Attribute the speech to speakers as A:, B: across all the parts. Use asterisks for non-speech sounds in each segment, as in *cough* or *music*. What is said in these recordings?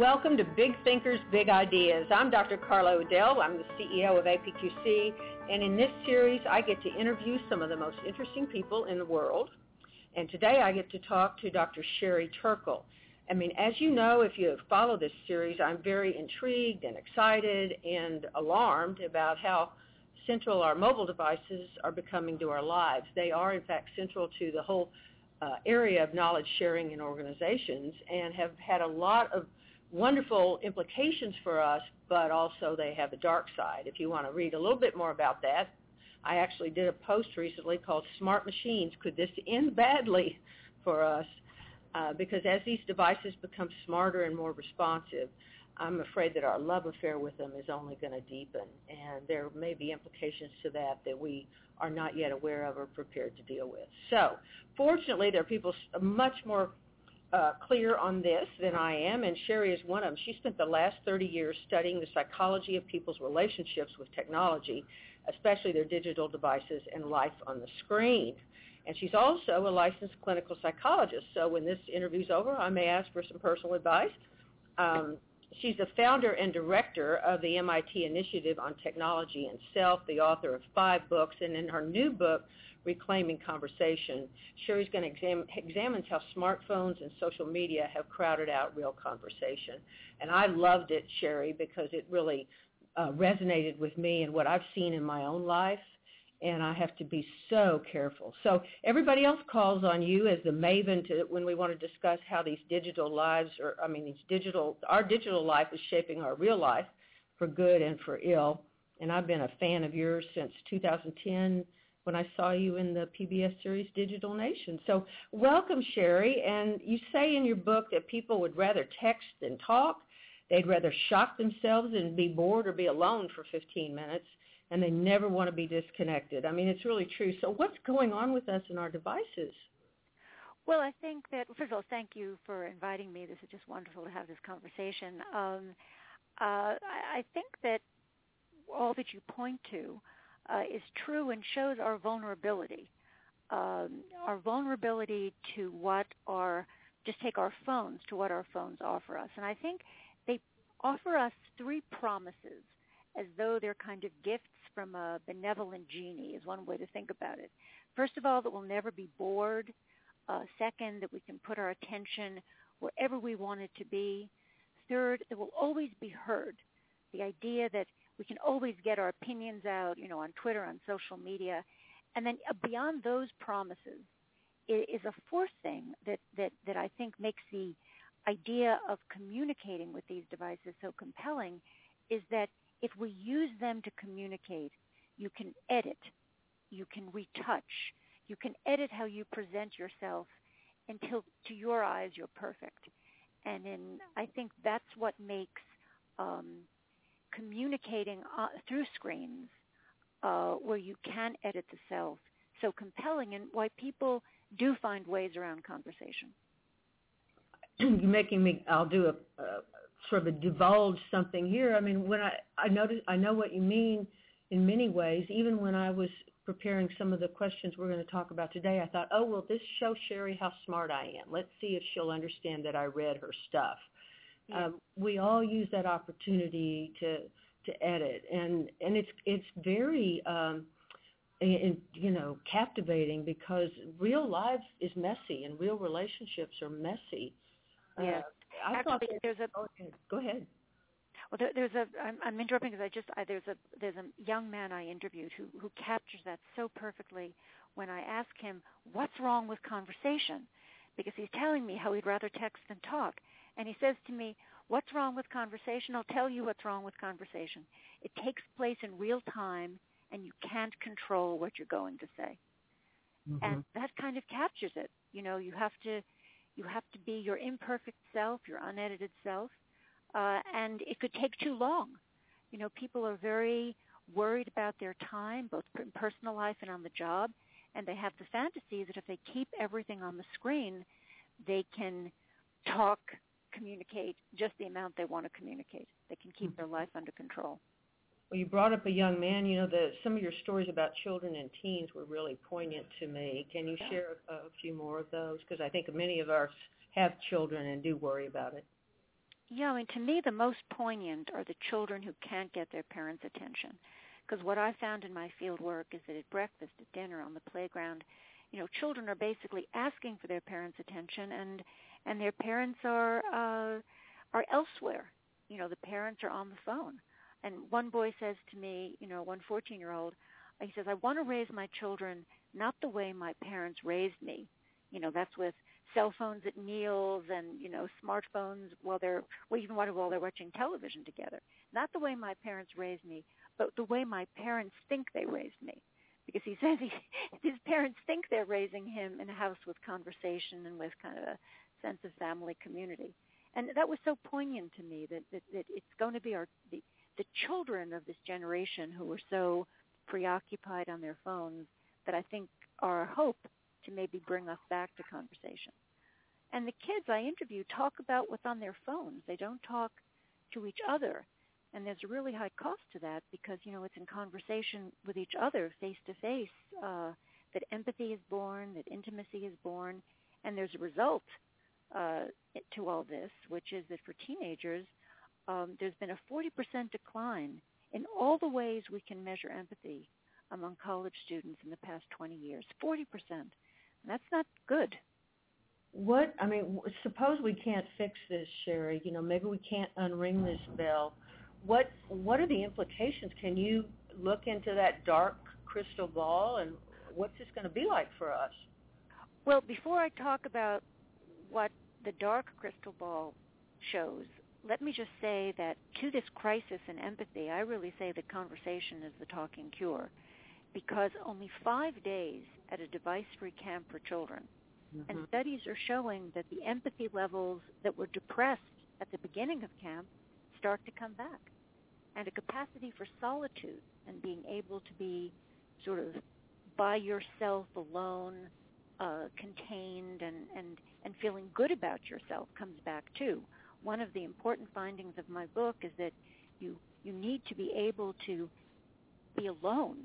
A: Welcome to Big Thinkers, Big Ideas. I'm Dr. Carla O'Dell. I'm the CEO of APQC, and in this series, I get to interview some of the most interesting people in the world. And today, I get to talk to Dr. Sherry Turkle. I mean, as you know, if you follow this series, I'm very intrigued and excited and alarmed about how central our mobile devices are becoming to our lives. They are, in fact, central to the whole uh, area of knowledge sharing in organizations and have had a lot of wonderful implications for us, but also they have a dark side. If you want to read a little bit more about that, I actually did a post recently called Smart Machines. Could this end badly for us? Uh, because as these devices become smarter and more responsive, I'm afraid that our love affair with them is only going to deepen, and there may be implications to that that we are not yet aware of or prepared to deal with. So, fortunately, there are people much more uh, clear on this than I am, and Sherry is one of them. She spent the last 30 years studying the psychology of people's relationships with technology, especially their digital devices and life on the screen. And she's also a licensed clinical psychologist. So when this interview's over, I may ask for some personal advice. Um, She's the founder and director of the MIT Initiative on Technology and Self, the author of five books, and in her new book, Reclaiming Conversation, Sherry's going to exam- examine how smartphones and social media have crowded out real conversation. And I loved it, Sherry, because it really uh, resonated with me and what I've seen in my own life and I have to be so careful. So everybody else calls on you as the maven to when we want to discuss how these digital lives or I mean these digital our digital life is shaping our real life for good and for ill. And I've been a fan of yours since 2010 when I saw you in the PBS series Digital Nation. So welcome Sherry and you say in your book that people would rather text than talk. They'd rather shock themselves and be bored or be alone for 15 minutes and they never want to be disconnected. I mean, it's really true. So what's going on with us and our devices?
B: Well, I think that, first of all, thank you for inviting me. This is just wonderful to have this conversation. Um, uh, I think that all that you point to uh, is true and shows our vulnerability. Um, our vulnerability to what our, just take our phones, to what our phones offer us. And I think they offer us three promises as though they're kind of gifts from a benevolent genie is one way to think about it. First of all, that we'll never be bored. Uh, second, that we can put our attention wherever we want it to be. Third, that we'll always be heard. The idea that we can always get our opinions out, you know, on Twitter, on social media. And then uh, beyond those promises is a fourth thing that, that, that I think makes the idea of communicating with these devices so compelling is that if we use them to communicate, you can edit, you can retouch, you can edit how you present yourself until to your eyes you're perfect. And in, I think that's what makes um, communicating uh, through screens uh, where you can edit the self so compelling and why people do find ways around conversation. *clears throat*
A: You're making me, I'll do a, a sort of a divulge something here. I mean, when I I notice I know what you mean in many ways. Even when I was preparing some of the questions we're going to talk about today, I thought, oh well, this shows Sherry how smart I am. Let's see if she'll understand that I read her stuff. Yeah. Um, we all use that opportunity to to edit, and and it's it's very. Um, you know captivating because real life is messy and real relationships are messy
B: yeah. Uh, I Actually, thought there's a.
A: Go ahead. Go ahead.
B: Well, there, there's a. I'm, I'm interrupting because I just I, there's a there's a young man I interviewed who who captures that so perfectly when I ask him what's wrong with conversation, because he's telling me how he'd rather text than talk, and he says to me, "What's wrong with conversation? I'll tell you what's wrong with conversation. It takes place in real time, and you can't control what you're going to say." Mm-hmm. And that kind of captures it. You know, you have to you have to be your imperfect self, your unedited self, uh, and it could take too long. You know, people are very worried about their time, both in personal life and on the job, and they have the fantasy that if they keep everything on the screen, they can talk, communicate just the amount they want to communicate. They can keep their life under control.
A: Well, you brought up a young man. You know, the, some of your stories about children and teens were really poignant to me. Can you share a, a few more of those? Because I think many of us have children and do worry about it.
B: Yeah, I mean, to me, the most poignant are the children who can't get their parents' attention. Because what I found in my field work is that at breakfast, at dinner, on the playground, you know, children are basically asking for their parents' attention, and and their parents are uh, are elsewhere. You know, the parents are on the phone. And one boy says to me, you know, one 14-year-old, he says, I want to raise my children not the way my parents raised me. You know, that's with cell phones at meals and you know smartphones while they're well even while they're watching television together. Not the way my parents raised me, but the way my parents think they raised me. Because he *laughs* says he, his parents think they're raising him in a house with conversation and with kind of a sense of family community. And that was so poignant to me that, that, that it's going to be our the, the children of this generation who are so preoccupied on their phones that I think are hope to maybe bring us back to conversation. And the kids I interview talk about what's on their phones. They don't talk to each other. And there's a really high cost to that because, you know, it's in conversation with each other face to face that empathy is born, that intimacy is born, and there's a result uh, to all this, which is that for teenagers, um, there's been a 40% decline in all the ways we can measure empathy among college students in the past 20 years. 40%. That's not good.
A: What I mean, suppose we can't fix this, Sherry. You know, maybe we can't unring this bell. What what are the implications? Can you look into that dark crystal ball, and what's this going to be like for us?
B: Well, before I talk about what the dark crystal ball shows, let me just say that to this crisis in empathy, I really say that conversation is the talking cure because only five days at a device-free camp for children. Mm-hmm. And studies are showing that the empathy levels that were depressed at the beginning of camp start to come back. And a capacity for solitude and being able to be sort of by yourself alone, uh, contained and, and, and feeling good about yourself comes back too. One of the important findings of my book is that you, you need to be able to be alone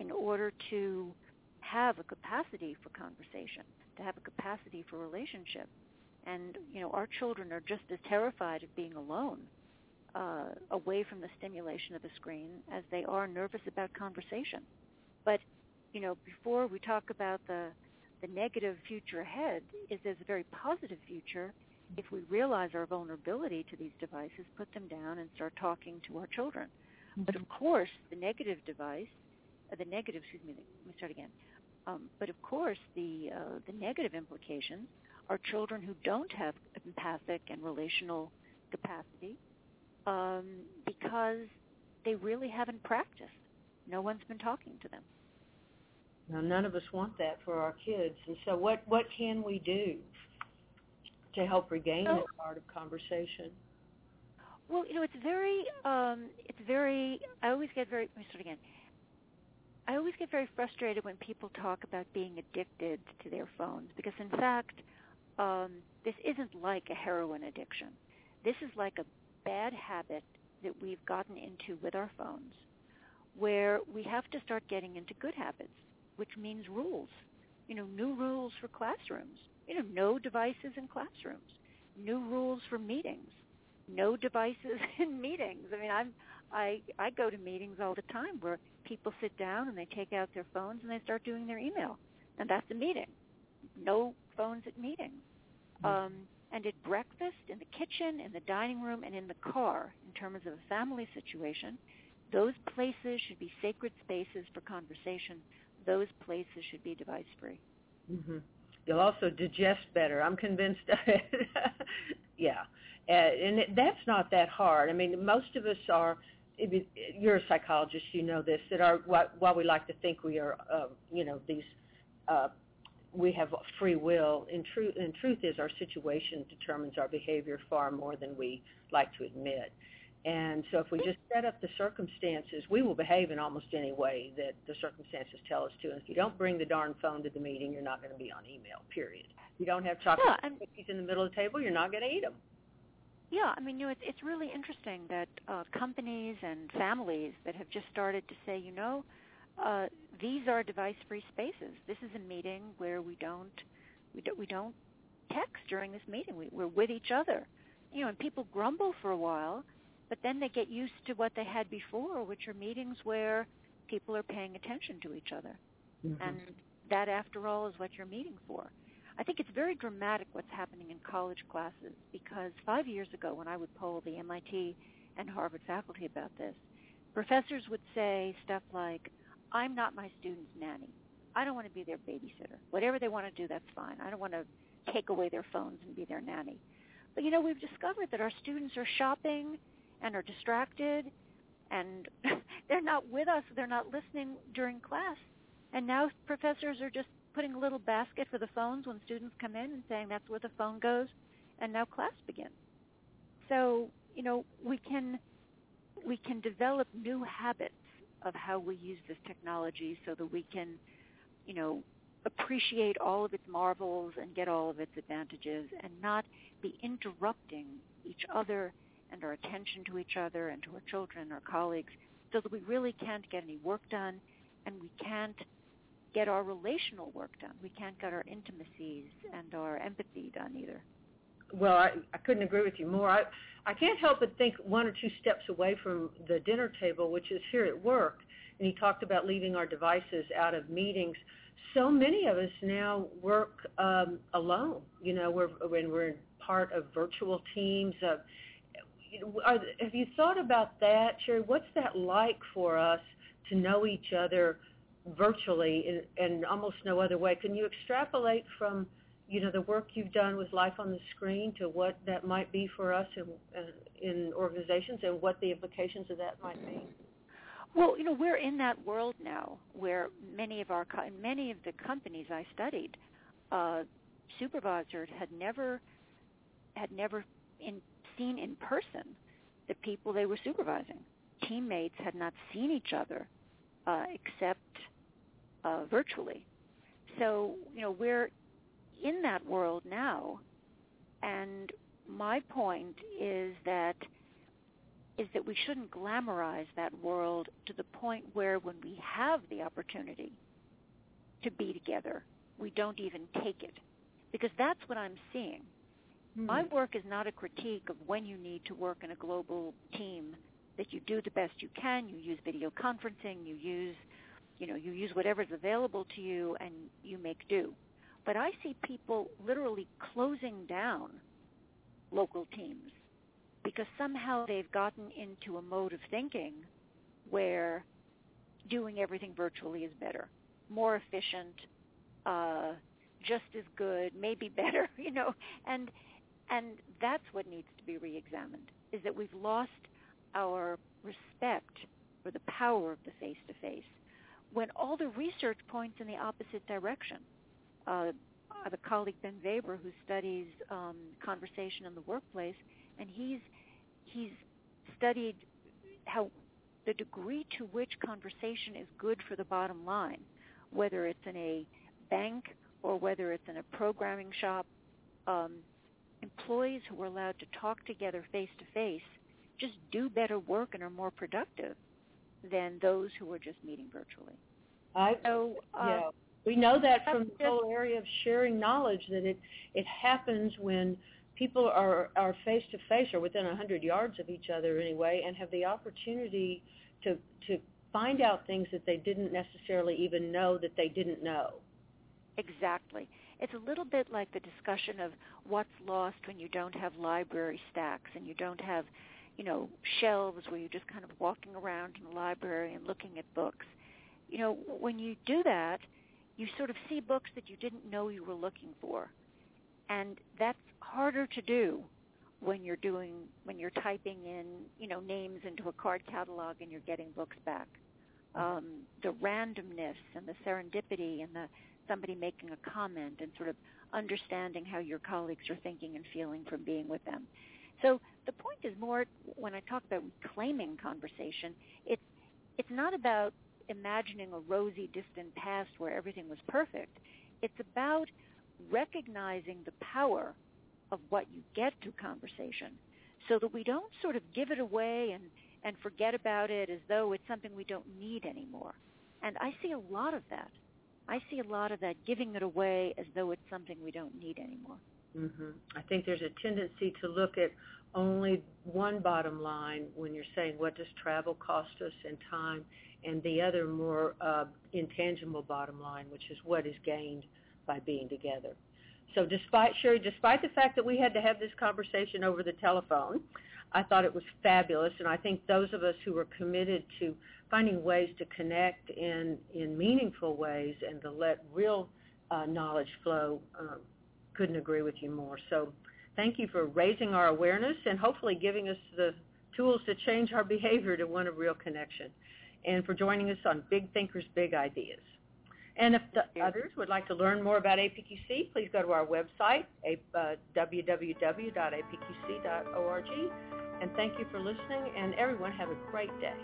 B: in order to have a capacity for conversation, to have a capacity for relationship. And, you know, our children are just as terrified of being alone uh, away from the stimulation of the screen as they are nervous about conversation. But, you know, before we talk about the, the negative future ahead, is there's a very positive future if we realize our vulnerability to these devices, put them down and start talking to our children. Mm-hmm. But of course, the negative device uh, the negative, excuse me, let me start again. Um, but of course, the uh, the negative implications are children who don't have empathic and relational capacity um, because they really haven't practiced. No one's been talking to them.
A: Now, none of us want that for our kids. And so, what what can we do to help regain so, that part of conversation?
B: Well, you know, it's very, um, it's very. I always get very. Let me start again. I always get very frustrated when people talk about being addicted to their phones because, in fact, um, this isn't like a heroin addiction. This is like a bad habit that we've gotten into with our phones where we have to start getting into good habits, which means rules. You know, new rules for classrooms. You know, no devices in classrooms. New rules for meetings. No devices *laughs* in meetings. I mean, I'm I I go to meetings all the time where people sit down and they take out their phones and they start doing their email, and that's a meeting. No phones at meetings. Mm-hmm. Um, and at breakfast, in the kitchen, in the dining room, and in the car, in terms of a family situation, those places should be sacred spaces for conversation. Those places should be device-free.
A: Mm-hmm. You'll also digest better. I'm convinced of it. *laughs* yeah. And that's not that hard. I mean, most of us are you're a psychologist, you know this, that our, while we like to think we are, uh, you know, these, uh, we have free will, in truth, in truth is our situation determines our behavior far more than we like to admit. And so if we just set up the circumstances, we will behave in almost any way that the circumstances tell us to. And if you don't bring the darn phone to the meeting, you're not going to be on email, period. If you don't have chocolate yeah, cookies in the middle of the table, you're not going to eat them.
B: Yeah, I mean, you know, it's it's really interesting that uh, companies and families that have just started to say, you know, uh, these are device-free spaces. This is a meeting where we don't we don't we don't text during this meeting. We, we're with each other, you know, and people grumble for a while, but then they get used to what they had before, which are meetings where people are paying attention to each other. Mm-hmm. And that, after all, is what you're meeting for. I think it's very dramatic what's happening in college classes because five years ago when I would poll the MIT and Harvard faculty about this, professors would say stuff like, I'm not my student's nanny. I don't want to be their babysitter. Whatever they want to do, that's fine. I don't want to take away their phones and be their nanny. But you know, we've discovered that our students are shopping and are distracted and *laughs* they're not with us. They're not listening during class. And now professors are just putting a little basket for the phones when students come in and saying that's where the phone goes, and now class begins. So you know we can we can develop new habits of how we use this technology so that we can you know appreciate all of its marvels and get all of its advantages and not be interrupting each other and our attention to each other and to our children, our colleagues, so that we really can't get any work done and we can't get our relational work done. We can't get our intimacies and our empathy done either.
A: Well, I, I couldn't agree with you more. I, I can't help but think one or two steps away from the dinner table, which is here at work. And he talked about leaving our devices out of meetings. So many of us now work um, alone. You know, we're when we're part of virtual teams. Uh, are, have you thought about that, Sherry? What's that like for us to know each other virtually and, almost no other way? Can you extrapolate from you know the work you've done with life on the screen to what that might be for us in, uh, in organizations and what the implications of that might be?
B: Well, you know, we're in that world now where many of our many of the companies I studied, uh, supervisors had never had never in seen in person the people they were supervising. Teammates had not seen each other uh, except uh, virtually. So, you know, we're in that world now, and my point is that is that we shouldn't glamorize that world to the point where when we have the opportunity to be together, we don't even take it. Because that's what I'm seeing. Mm-hmm. My work is not a critique of when you need to work in a global team, that you do the best you can, you use video conferencing, you use, you know, you use whatever's available to you and you make do. But I see people literally closing down local teams because somehow they've gotten into a mode of thinking where doing everything virtually is better, more efficient, uh, just as good, maybe *laughs* better, you know, and and that's what needs to be reexamined, is that we've lost our respect for the power of the face-to-face when all the research points in the opposite direction. Uh, I have a colleague, Ben Waber, who studies um, conversation in the workplace, and he's he's studied how the degree to which conversation is good for the bottom line, whether it's in a bank or whether it's in a programming shop. Um, employees who are allowed to talk together face to face just do better work and are more productive than those who are just meeting virtually.
A: I so uh, yeah. We know that from the whole area of sharing knowledge that it it happens when people are are face to face or within a hundred yards of each other anyway, and have the opportunity to to find out things that they didn't necessarily even know that they didn't know.
B: Exactly. It's a little bit like the discussion of what's lost when you don't have library stacks and you don't have, you know, shelves where you're just kind of walking around in the library and looking at books. You know, when you do that, you sort of see books that you didn't know you were looking for. And that's harder to do when you're doing when you're typing in, you know, names into a card catalog and you're getting books back. Um, the randomness and the serendipity and the somebody making a comment and sort of understanding how your colleagues are thinking and feeling from being with them. So the point is more when I talk about reclaiming conversation, it's it's not about imagining a rosy distant past where everything was perfect. It's about recognizing the power of what you get through conversation so that we don't sort of give it away and, and forget about it as though it's something we don't need anymore. And I see a lot of that I see a lot of that giving it away as though it's something we don't need anymore.
A: Mm-hmm. I think there's a tendency to look at only one bottom line when you're saying what does travel cost us in time, and the other more uh, intangible bottom line, which is what is gained by being together. So despite Sherry, despite the fact that we had to have this conversation over the telephone, I thought it was fabulous, and I think those of us who are committed to finding ways to connect in in meaningful ways and to let real uh, knowledge flow uh, couldn't agree with you more. So thank you for raising our awareness and hopefully giving us the tools to change our *laughs* behavior to one of real connection, and for joining us on Big Thinkers, Big Ideas. And if the others would like to learn more about APQC, please go to our website, uh, www.apqc.org. And thank you for listening, and everyone have a great day.